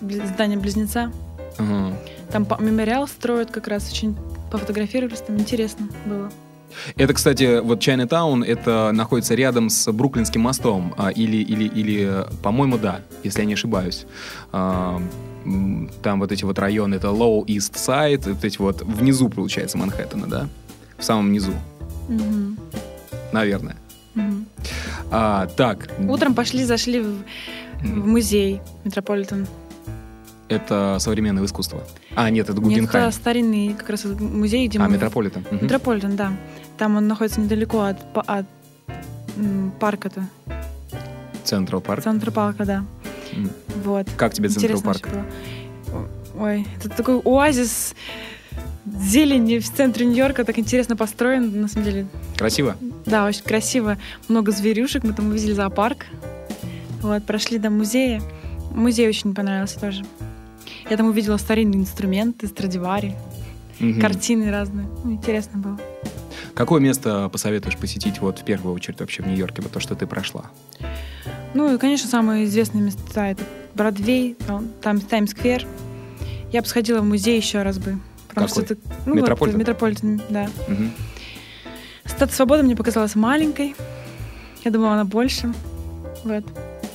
бли- здания-близнеца. Ага. Там мемориал строят как раз. Очень пофотографировались. Там интересно было. Это, кстати, вот Чайна-таун, это находится рядом с Бруклинским мостом. а, или, или, или, по-моему, да, если я не ошибаюсь. А, Там вот эти вот районы, это Low East Side, вот эти вот внизу, получается, Манхэттена, да? В самом низу, Мгм. наверное. Мгм. А, так, Утром пошли, зашли в, в Мгм. музей Метрополитен. Это современное искусство. А, нет, это Нет, Гугенхайм. это старинный как раз музей, где А, мы... Метрополитен. Мгм. Метрополитен, да. Там он находится недалеко от, от парка-то. Central Park. Центра парка, да. М. Вот. Как тебе Интересно парк? Ой, это такой оазис зелени в центре Нью-Йорка, так интересно построен, на самом деле. Красиво? Да, очень красиво. Много зверюшек, мы там увидели зоопарк. Вот, прошли до музея. Музей очень понравился тоже. Я там увидела старинные инструменты, Страдивари, Мгм. картины разные. Ну, интересно было. Какое место посоветуешь посетить вот в первую очередь вообще в Нью-Йорке, вот то, что ты прошла? Ну и, конечно, самые известные места это Бродвей, там, Таймс-сквер. Я бы сходила в музей еще раз бы. Потому Какой? что это, ну, Метрополитен? Вот, Метрополитен, да. Мгм. Статуя свободы мне показалась маленькой. Я думала, она больше. Вот.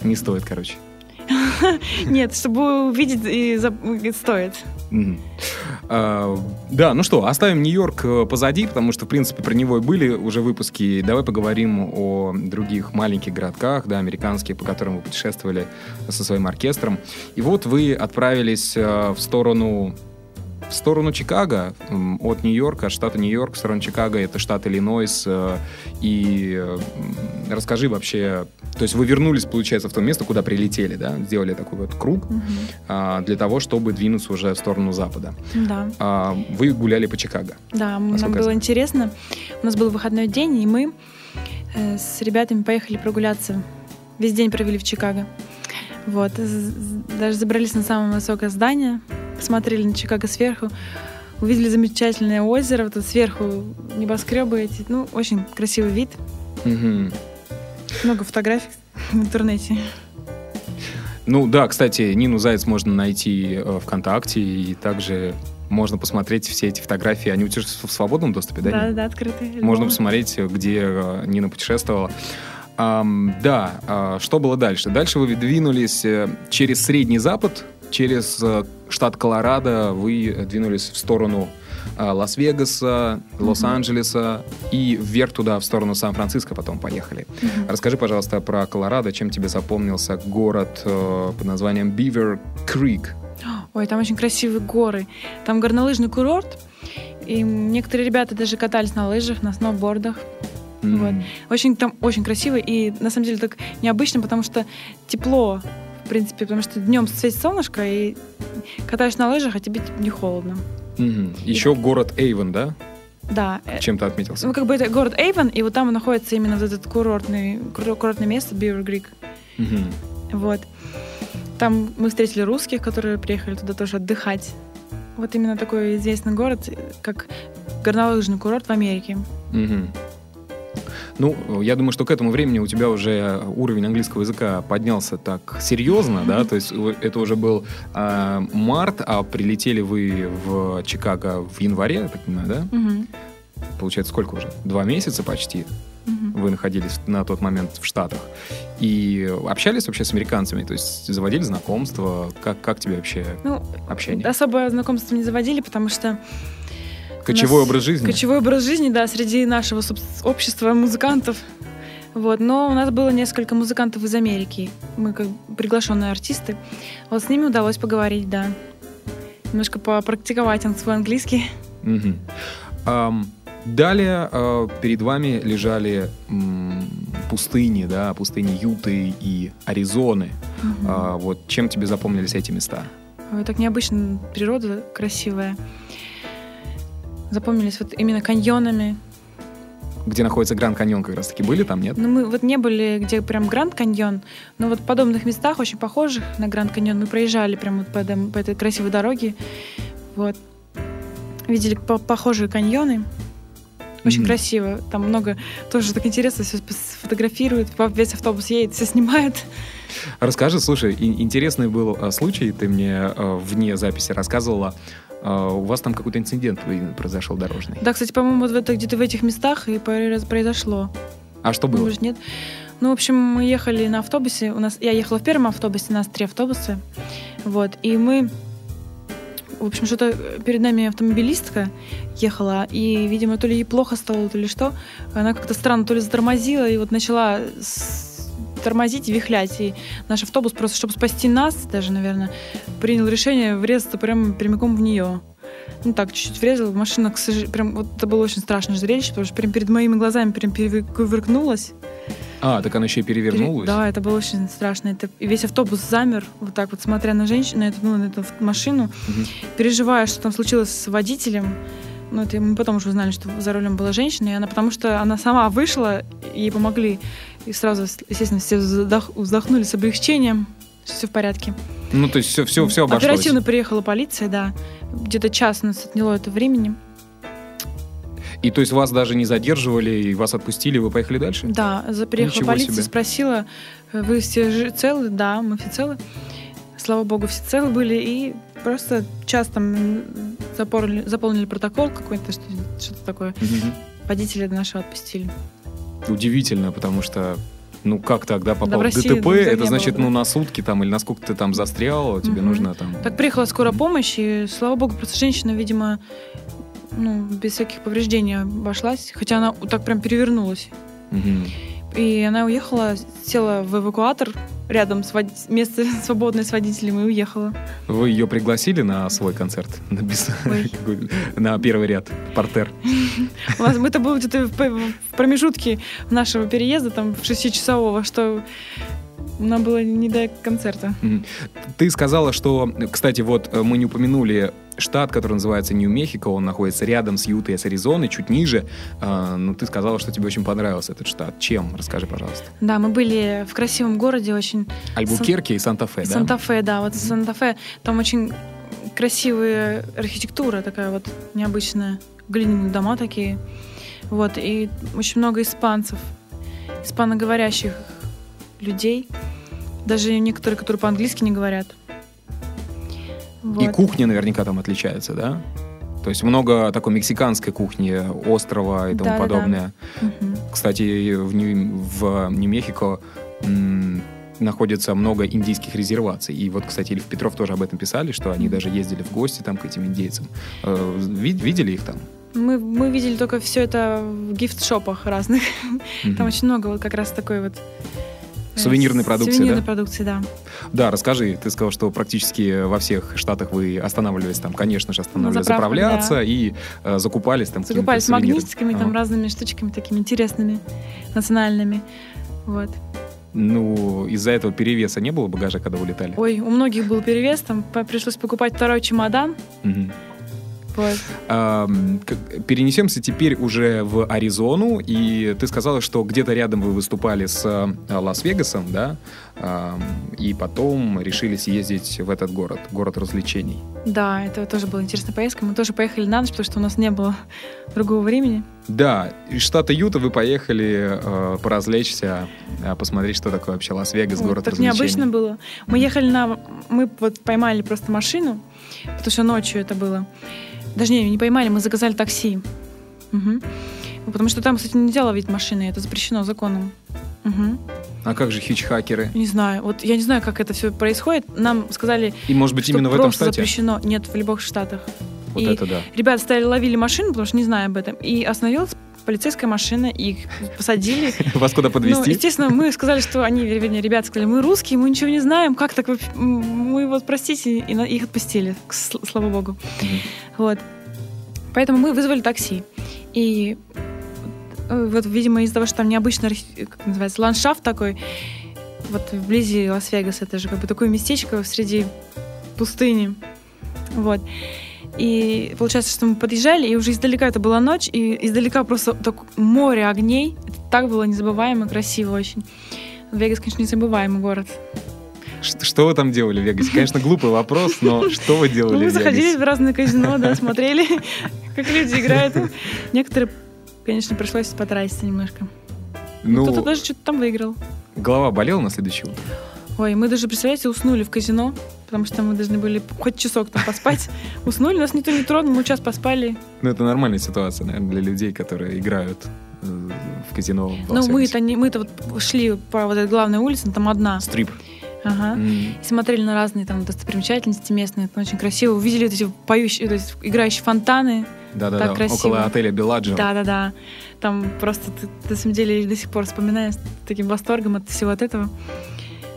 Не стоит, короче. [LAUGHS] Нет, чтобы увидеть и стоит. А, да, ну что, оставим Нью-Йорк э, позади, потому что, в принципе, про него и были уже выпуски. Давай поговорим о других маленьких городках, да, американских, по которым вы путешествовали со своим оркестром. И вот вы отправились э, в сторону в сторону Чикаго, от Нью-Йорка, штата Нью-Йорк, в сторону Чикаго, это штат Иллинойс. Э, и расскажи вообще, то есть вы вернулись, получается, в то место, куда прилетели, да, сделали такой вот круг угу. для того, чтобы двинуться уже в сторону запада. Да. А, вы гуляли по Чикаго. Да, нам было интересно. У нас был выходной день, и мы э, с ребятами поехали прогуляться. Весь день провели в Чикаго. Вот. Даже забрались на самое высокое здание, посмотрели на Чикаго сверху, увидели замечательное озеро, вот тут сверху небоскребы эти. Ну, очень красивый вид. Угу. Много фотографий в интернете. Ну да, кстати, Нину Заяц можно найти э, ВКонтакте, и также можно посмотреть все эти фотографии. Они у тебя в свободном доступе, да? Да, да, открытые. Можно посмотреть, где э, Нина путешествовала. Um, да, uh, что было дальше? Дальше вы двинулись э, через Средний Запад, через uh, штат Колорадо, вы двинулись в сторону uh, Лас-Вегаса, Лос-Анджелеса и вверх туда, в сторону Сан-Франциско потом поехали. Mm-hmm. Расскажи, пожалуйста, про Колорадо, чем тебе запомнился город под названием Бивер Крик? [GASPS] Ой, там очень красивые горы. Там горнолыжный курорт, и некоторые ребята даже катались на лыжах, на сноубордах. Mm-hmm. Вот. Очень там очень красиво и на самом деле так необычно, потому что тепло, в принципе, потому что днем светит солнышко и катаешь на лыжах, а тебе не холодно. Mm-hmm. Еще и... город Эйвен, да? Да. Чем то отметился? Ну, как бы это город Эйвен, и вот там находится именно вот этот курортный, курортное место, Бивер Грик. Mm-hmm. Вот. Там мы встретили русских, которые приехали туда тоже отдыхать. Вот именно такой известный город, как горнолыжный курорт в Америке. Угу. Ну, я думаю, что к этому времени у тебя уже уровень английского языка поднялся так серьезно, да, то есть это уже был э, март, а прилетели вы в Чикаго в январе, я так понимаю, да? Угу. Получается, сколько уже? Два месяца почти вы находились на тот момент в Штатах. И общались вообще с американцами? То есть заводили знакомства? Как, как тебе вообще ну, общение? Особо знакомства не заводили, потому что Кочевой нас... образ жизни? Кочевой образ жизни, да, среди нашего общества музыкантов. Вот, но у нас было несколько музыкантов из Америки. Мы как приглашенные артисты. Вот с ними удалось поговорить, да. Немножко попрактиковать свой английский. Угу. Um, далее uh, перед вами лежали um, пустыни, да, пустыни Юты и Аризоны. Угу. Uh, вот чем тебе запомнились эти места? Ой, так необычно, природа красивая запомнились вот именно каньонами. Где находится Гранд Каньон, как раз таки были там, нет? Ну, мы вот не были, где прям Гранд Каньон, но вот в подобных местах, очень похожих на Гранд Каньон, мы проезжали прям вот по, по этой красивой дороге. Вот. Видели по похожие каньоны. Очень mm-hmm. красиво. Там много тоже так интересно, все фотографируют, весь автобус едет, все снимают. Расскажи, слушай, интересный был а, случай, ты мне а, вне записи рассказывала у вас там какой-то инцидент произошел дорожный. Да, кстати, по-моему, вот это, где-то в этих местах и произошло. А что было? Может, нет. Ну, в общем, мы ехали на автобусе. У нас, я ехала в первом автобусе, у нас три автобуса. Вот. И мы в общем, что-то перед нами автомобилистка ехала, и, видимо, то ли ей плохо стало, то ли что. Она как-то странно то ли затормозила, и вот начала тормозить и вихлять. И наш автобус просто, чтобы спасти нас, даже, наверное, принял решение врезаться прямо прямиком в нее. Ну так, чуть-чуть врезала, машина, к сожалению, прям, вот это было очень страшное зрелище, потому что прям перед моими глазами прям перевернулась. А, так она еще и перевернулась? Да, это было очень страшно. Это, и весь автобус замер, вот так вот, смотря на женщину, на эту, ну, на эту машину, угу. переживая, что там случилось с водителем. Ну, это мы потом уже узнали, что за рулем была женщина, и она, потому что она сама вышла, ей помогли. И сразу, естественно, все вздохнули с облегчением, что все в порядке. Ну, то есть все, все, все обошлось. Оперативно приехала полиция, да. Где-то час нас отняло это времени. И то есть вас даже не задерживали, и вас отпустили, вы поехали дальше? Да, приехала Ничего полиция, себе. спросила, вы все целы? Да, мы все целы. Слава богу, все целы были, и просто час там заполнили, заполнили протокол какой-то, что-то такое. Угу. Водителя нашего отпустили удивительно, потому что Ну как так, да, попал Да, в в России ДТП? Это значит, было, ну да. на сутки там или на сколько ты там застрял, тебе Мгм. нужно там... Так приехала скорая помощь, и, слава богу, просто женщина, видимо, ну, без всяких повреждений обошлась. Хотя она так прям перевернулась. Мгм. И она уехала, села в эвакуатор рядом с вод- место [LAUGHS] свободное с водителем и уехала. Вы ее пригласили на свой концерт? На, [LAUGHS] какой- на первый ряд, портер? У нас это было где-то в промежутке нашего переезда, там, в шестичасового, что нам было не до концерта. Ты сказала, что, кстати, вот э, мы не упомянули штат, который называется Нью-Мехико, он находится рядом с Ютой, с Аризоной, чуть ниже. А, Ну, ты сказала, что тебе очень понравился этот штат. Чем? Расскажи, пожалуйста. Да, мы были в красивом городе, очень Альбукерке и Санта-Фе, да? Санта-Фе, да, вот Санта-Фе, там очень красивая архитектура такая вот необычная, глиняные дома такие, вот, и очень много испанцев, испаноговорящих людей, даже некоторые, которые по-английски не говорят. И Вот. кухня наверняка там отличается, да? То есть много такой мексиканской кухни, острова и тому Да-да-да. подобное. Мгм. Кстати, в, Нью- в Нью-Мехико м, находится много индийских резерваций. И вот, кстати, Ильф Петров тоже об этом писали, что они даже ездили в гости там к этим индейцам. Э, ви- видели их там? Мы, мы видели только все это в гифт-шопах разных. Мгм. Там очень много вот как раз такой вот Сувенирной продукции, Сувенирной да? продукции, да. Да, расскажи. Ты сказал, что практически во всех штатах вы останавливались там, конечно же, останавливались заправках, заправляться да. и э, закупались там Закупались магнитиками, там Ага. разными штучками такими интересными, национальными. Вот. Ну, из-за этого перевеса не было багажа, когда улетали? Ой, у многих был перевес, там пришлось покупать второй чемодан. Мгм. Вот. Перенесемся теперь уже в Аризону, и ты сказала, что где-то рядом вы выступали с э, Лас-Вегасом, да, и потом решили съездить в этот город, город развлечений. Да, это тоже была интересная поездка. Мы тоже поехали на ночь, потому что у нас не было другого времени. Да, из штата Юта вы поехали э, поразвлечься, э, посмотреть, что такое вообще Лас-Вегас, Вот, город так развлечений. необычно было. Мы ехали на... Мы вот поймали просто машину, потому что ночью это было. Даже не, не поймали, мы заказали такси. Ну, Потому что там, кстати, нельзя ловить машины, это запрещено законом. Мгм. А как же хичхакеры? Не знаю, вот я не знаю, как это все происходит. Нам сказали, И, может быть, что именно в этом штате? запрещено. Нет, в любых штатах. Вот И это да. Ребята стали ловили машину, потому что не знаю об этом. И остановилась полицейская машина, их посадили. [LAUGHS] Вас куда Ну, подвести? естественно, мы сказали, что они, вернее, ребята сказали, мы русские, мы ничего не знаем, как так? М, Мы вот, простите, и их отпустили, слава богу. Вот. Поэтому мы вызвали такси. И вот, видимо, из-за того, что там необычный, как называется, ландшафт такой, вот вблизи Лас-Вегаса, это же как бы такое местечко среди пустыни. Вот. И получается, что мы подъезжали, и уже издалека это была ночь, и издалека просто так море огней. Это так было незабываемо, красиво очень. Вегас, конечно, незабываемый город. Что вы там делали в Вегасе? Конечно, глупый вопрос, но [LAUGHS] что вы Ну, делали мы в заходили в разные казино, да, смотрели, [LAUGHS] как люди играют. Некоторые, конечно, пришлось потратиться немножко. Ну, Кто-то даже что-то там выиграл. голова болела на следующее утро? Ой, мы даже, представляете, уснули в казино, потому что мы должны были хоть часок там поспать. [LAUGHS] Уснули, нас никто не тронул, мы час поспали. Ну, это нормальная ситуация, наверное, для людей, которые играют э, в казино. Ну, мы-то не, мы-то вот шли по вот этой главной улице, там одна. Стрип. Ага. М. И смотрели на разные там достопримечательности местные, это очень красиво. Увидели вот эти поющие, то есть играющие фонтаны. Да-да-да, Так красиво. около отеля Беладжио. Да-да-да. Там просто, ты, на самом деле, до сих пор вспоминаю с таким восторгом от всего от этого.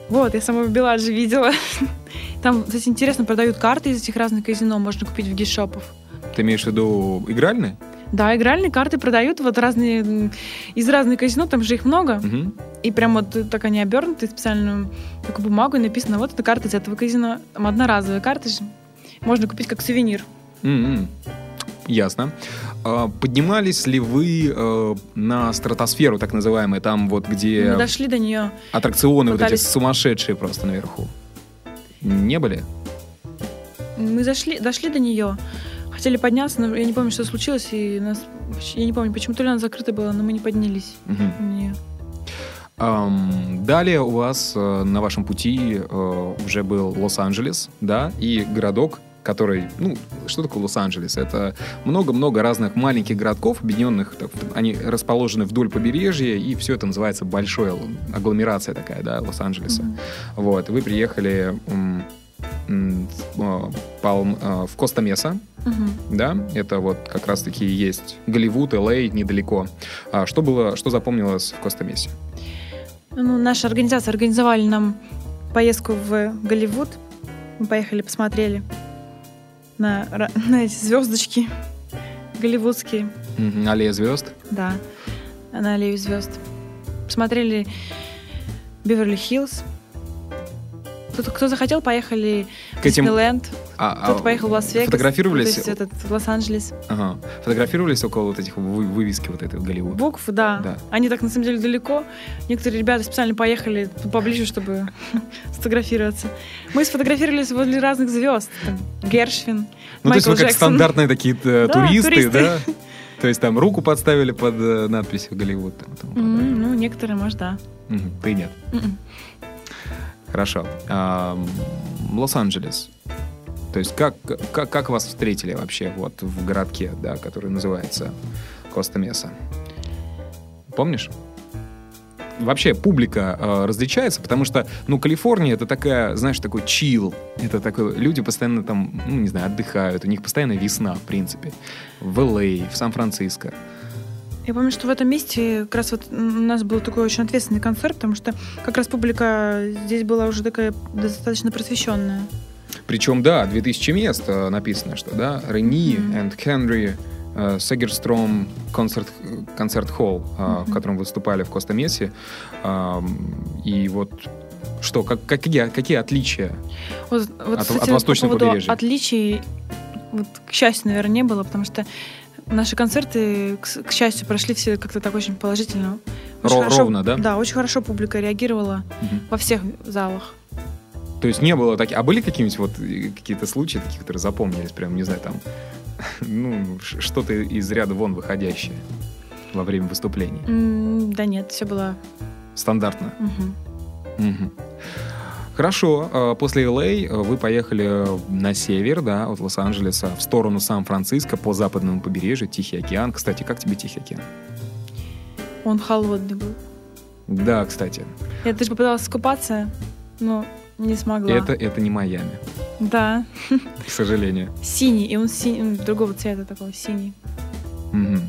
Вот, я сама в Беладже видела. [LAUGHS] Там, кстати, интересно, продают карты из этих разных казино, можно купить в гишопов. Ты имеешь в виду игральные? Да, игральные карты продают, вот разные, из разных казино, там же их много. Мгм. И прям вот так они обернуты специальную такую бумагу, и написано, вот это карта из этого казино. Там одноразовые карты же. Можно купить как сувенир. М-м. Ясно. А, Поднимались ли вы э, на стратосферу, так называемую, там вот где Мы дошли до нее. аттракционы вот эти пытались- сумасшедшие просто наверху? Не были? Мы зашли, дошли до нее, хотели подняться, но я не помню, что случилось, и нас, я не помню, почему то ли она закрыта была, но мы не поднялись на нее. Ам, Далее у вас э, на вашем пути э, уже был Лос-Анджелес, да, и городок, который, ну, что такое Лос-Анджелес? Это много-много разных маленьких городков, объединенных, так, они расположены вдоль побережья, и все это называется большой агломерация такая, да, Лос-Анджелеса. Mm-hmm. Вот, вы приехали в, а, Палм, а, в Коста-Меса, uh-huh. да, это вот как раз-таки есть Голливуд, Л.А. недалеко. А что было, что запомнилось в Коста-Месе? Ну, наша организация организовали нам поездку в Голливуд. Мы поехали, посмотрели на, [LAUGHS] на эти звездочки голливудские. Mm-hmm. Аллея звезд? Да, на аллею звезд. Посмотрели Беверли-Хиллз. Кто, кто захотел, поехали в Диснейленд. А, Кто-то а поехал в Лас-Вегас. Фотографировались? То есть этот, в Лос-Анджелес. Ага. Фотографировались около вот этих вы, вывески вот этой Голливуд? Букв, да. да. Они так, на самом деле, далеко. Некоторые ребята специально поехали поближе, чтобы [LAUGHS] сфотографироваться. Мы сфотографировались возле разных звезд. Гершвин, Ну, то есть вы как стандартные такие э, [LAUGHS] туристы, да? То есть там руку подставили под э, надписью Голливуд? Там, mm-hmm, ну, некоторые, может, да. Mm-hmm. Ты нет? Mm-mm. Хорошо. Лос-Анджелес. То есть как, как, как вас встретили вообще вот в городке, да, который называется Коста-Меса? Помнишь? Вообще публика э, различается, потому что, ну, Калифорния это такая, знаешь, такой чил. Это такой, люди постоянно там, ну, не знаю, отдыхают, у них постоянно весна, в принципе. В Л.А., в Сан-Франциско. Я помню, что в этом месте как раз вот у нас был такой очень ответственный концерт, потому что как раз публика здесь была уже такая достаточно просвещенная. Причем, да, 2000 мест э, написано, что, да, Рени и Хенри э, Сегерстром концерт, концерт холл, mm-hmm. в котором выступали в Коста-Месе. И вот что, как, какие, какие отличия вот, вот, от, кстати, от восточного по побережья? Отличий, вот, к счастью, наверное, не было, потому что наши концерты, к, к счастью, прошли все как-то так очень положительно. Очень Ро- хорошо, ровно, да? Да, очень хорошо публика реагировала угу. во всех залах. То есть не было таких... А были какие-нибудь вот э, какие-то случаи такие, которые запомнились, прям, не знаю, там, [LAUGHS] ну, что-то из ряда вон выходящее во время выступлений? Mm, да нет, все было... Стандартно? Угу. Угу. Хорошо, а после LA а, вы поехали на север, да, от Лос-Анджелеса, в сторону Сан-Франциско по западному побережью, Тихий океан. Кстати, как тебе Тихий океан? Он холодный был. Да, кстати. Я даже попыталась скупаться, но не смогла. Это, это не Майами. Да. К сожалению. Синий, и он синий, другого цвета такого, синий. Угу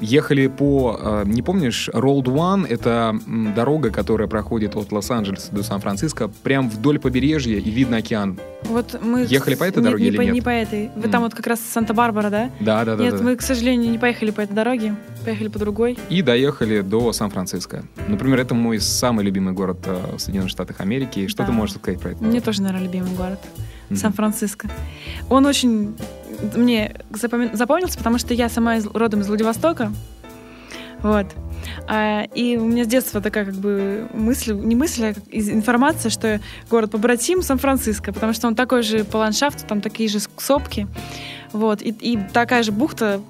ехали по, а, не помнишь, Road One, это дорога, которая проходит от Лос-Анджелеса до Сан-Франциско, прям вдоль побережья, и видно океан. Вот мы ехали по этой дороге не или по, нет? Не по этой. Вы mm. там вот как раз Санта-Барбара, да? Да, да, да. Нет, да, мы, к сожалению, не поехали по этой дороге, поехали по другой. И доехали до Сан-Франциско. Например, это мой самый любимый город э, в Соединенных Штатах Америки. Что да. ты можешь сказать про это? Мне тоже, наверное, любимый город. Mm-hmm. Сан-Франциско. Он очень мне запомнился, потому что я сама из, родом из Владивостока. Вот. А, и у меня с детства такая как бы мысль, не мысль, а информация, что город побратим Сан-Франциско, потому что он такой же по ландшафту, там такие же сопки. Вот. И, и такая же бухта,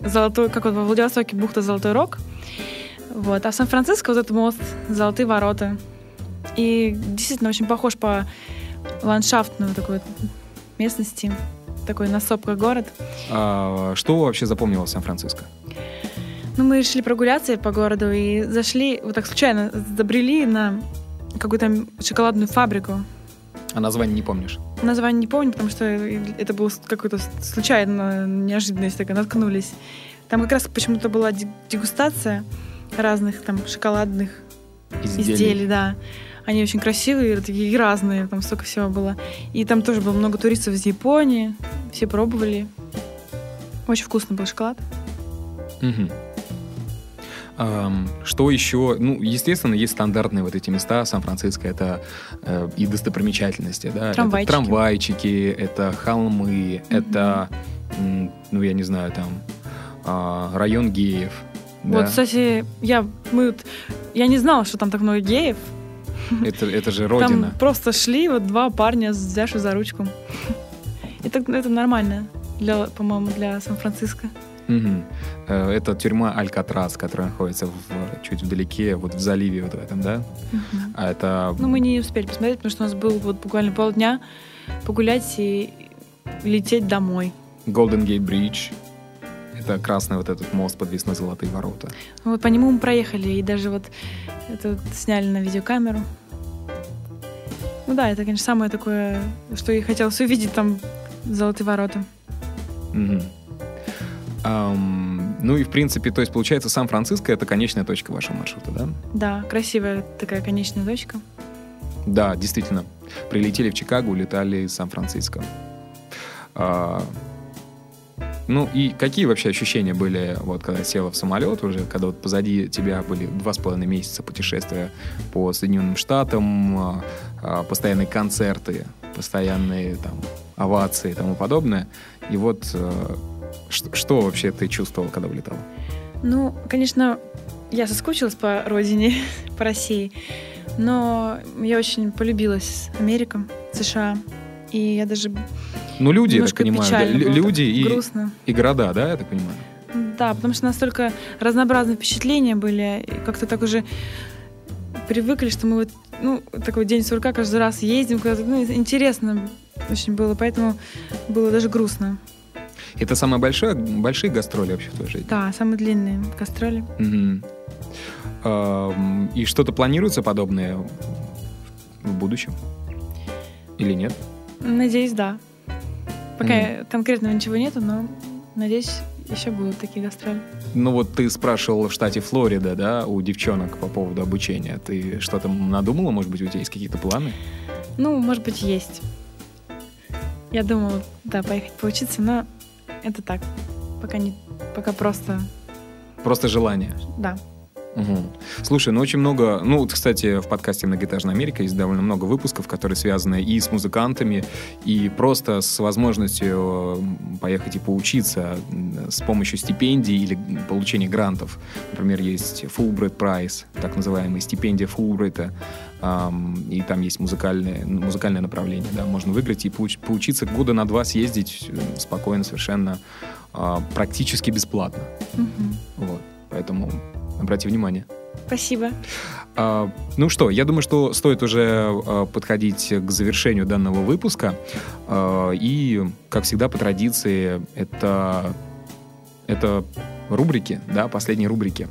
золотой, как вот во Владивостоке бухта Золотой Рог. Вот. А в Сан-Франциско вот этот мост, Золотые ворота. И действительно очень похож по ландшафтной такой местности такой на сопках город. А, что вообще запомнилось Сан-Франциско? Ну, мы решили прогуляться по городу и зашли, вот так случайно забрели на какую-то шоколадную фабрику. А название не помнишь? Название не помню, потому что это было какой-то случайно неожиданность, такая, наткнулись. Там как раз почему-то была дегустация разных там шоколадных изделий, изделий да. Они очень красивые, такие разные, там столько всего было. И там тоже было много туристов из Японии, все пробовали. Очень вкусный был шоколад. Угу. Что еще? Ну, естественно, есть стандартные вот эти места. Сан-Франциско это э, и достопримечательности, да. Трамвайчики. Это трамвайчики, это холмы, mm-hmm. это, ну, я не знаю, там э, район геев. Вот, да? кстати, я, мы, я не знала, что там так много геев. Это, это же родина. Там просто шли вот два парня с Дашей за ручку. [LAUGHS] Это, это нормально, для, по-моему, для Сан-Франциско. Угу. Это тюрьма Алькатрас, которая находится в, чуть вдалеке, вот в заливе вот в этом, да? Угу. А это... Ну, мы не успели посмотреть, потому что у нас был вот буквально полдня. погулять и лететь домой. Golden Gate Bridge. Это красный вот этот мост подвесной золотые ворота. Вот по нему мы проехали и даже вот это вот сняли на видеокамеру. Ну да, это, конечно, самое такое, что и хотелось увидеть там золотые ворота. Мгм. Ам, ну и, в принципе, то есть, получается, Сан-Франциско — это конечная точка вашего маршрута, да? Да, красивая такая конечная точка. Да, действительно. Прилетели в Чикаго, улетали из Сан-Франциско. А, ну и какие вообще ощущения были, вот когда села в самолет уже, когда вот позади тебя были два с половиной месяца путешествия по Соединенным Штатам, а, а, постоянные концерты, постоянные там овации и тому подобное. И вот э, что вообще ты чувствовал, когда улетал? Ну, конечно, я соскучилась по родине, [LAUGHS] по России, но я очень полюбилась Америка, США. И я даже Ну, люди, я так понимаю, да, было, люди и, грустно. и города, да, я так понимаю? Да, потому что настолько разнообразные впечатления были, как-то так уже привыкли, что мы вот, ну, такой день сурка каждый раз ездим куда-то, ну, интересно очень было, поэтому было даже грустно. Это самые большие, большие гастроли вообще в твоей жизни? Да, самые длинные гастроли. Ам, И что-то планируется подобное в будущем? Или нет? Надеюсь, да. Пока Мгм. конкретного ничего нету, но надеюсь, еще будут такие гастроли. Ну вот ты спрашивал в штате Флорида, да, у девчонок по поводу обучения. Ты что-то надумала? Может быть, у тебя есть какие-то планы? Ну, может быть, есть. Я думала, да, поехать поучиться, но это так. Пока не, пока просто, Просто желание. да. Мгм. Слушай, ну очень много, ну вот, кстати, в подкасте «Многоэтажная Америка» есть довольно много выпусков, которые связаны и с музыкантами, и просто с возможностью поехать и поучиться с помощью стипендий или получения грантов. Например, есть Fulbright Prize, так называемая стипендия Фулбрайта, и там есть музыкальное, музыкальное направление, да, можно выиграть и поуч- поучиться года на два съездить спокойно, совершенно а, практически бесплатно. Мгм. Вот, поэтому обрати внимание. Спасибо. А, ну что, я думаю, что стоит уже а, подходить к завершению данного выпуска. А, и, как всегда, по традиции, это, это рубрики, да, последние рубрики.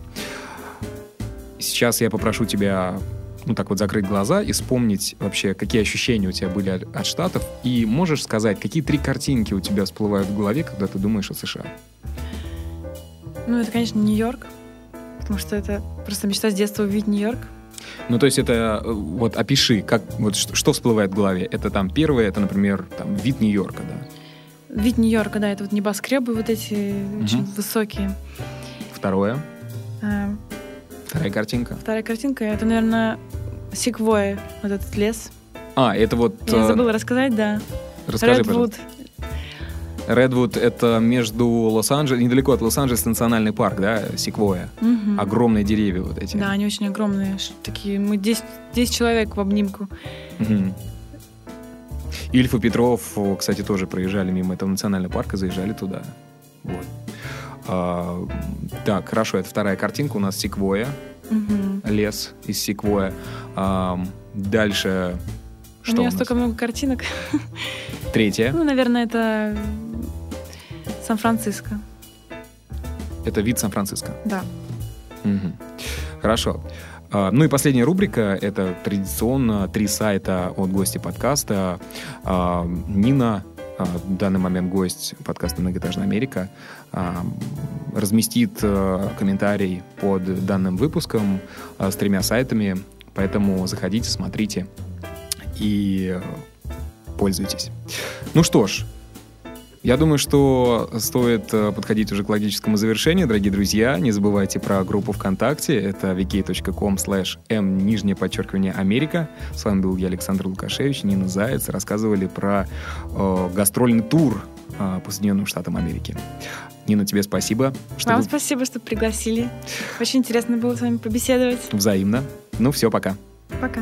Сейчас я попрошу тебя, ну так вот, закрыть глаза и вспомнить вообще, какие ощущения у тебя были от, от Штатов. И можешь сказать, какие три картинки у тебя всплывают в голове, когда ты думаешь о США? Ну, это, конечно, Нью-Йорк, потому что это просто мечта с детства увидеть Нью-Йорк. Ну, то есть это, э, вот опиши, как, вот что, что всплывает в голове. Это там первое, это, например, там вид Нью-Йорка, да. Вид Нью-Йорка, да, это вот небоскребы вот эти очень высокие. Второе, А, вторая картинка. вторая картинка, это, наверное, Секвоя, вот этот лес. А, это вот, Я э, забыла рассказать, да. расскажи, Редвуд. пожалуйста. Редвуд это между Лос-Анджелесом, недалеко от Лос-Анджелеса национальный парк, да, Секвоя. Мгм. Огромные деревья вот эти. Да, они очень огромные. Такие, мы 10, 10 человек в обнимку. Мгм. Ильф и Петров, кстати, тоже проезжали мимо этого национального парка, заезжали туда. Вот. А, так, хорошо, это вторая картинка. У нас Секвоя, Мгм. лес из Секвоя. А, дальше У что у меня нас? столько много картинок. Третье. Ну, наверное, это Сан-Франциско. Это вид Сан-Франциско. Да. Мгм. Хорошо. А, Ну и последняя рубрика — это традиционно три сайта от гостя подкаста. А, Нина, а, в данный момент гость подкаста «Многоэтажная Америка», разместит комментарий под данным выпуском с тремя сайтами, поэтому заходите, смотрите и пользуйтесь. Ну что ж, я думаю, что стоит э, подходить уже к логическому завершению, дорогие друзья. Не забывайте про группу ВКонтакте. Это vk.com slash m нижнее подчеркивание Америка. С вами был я, Александр Лукашевич, Нина Заяц. Рассказывали про э, гастрольный тур э, по Соединенным Штатам Америки. Нина, тебе спасибо. Что Вам вы- спасибо, что пригласили. Очень интересно было с вами побеседовать. Взаимно. Ну все, пока. Пока.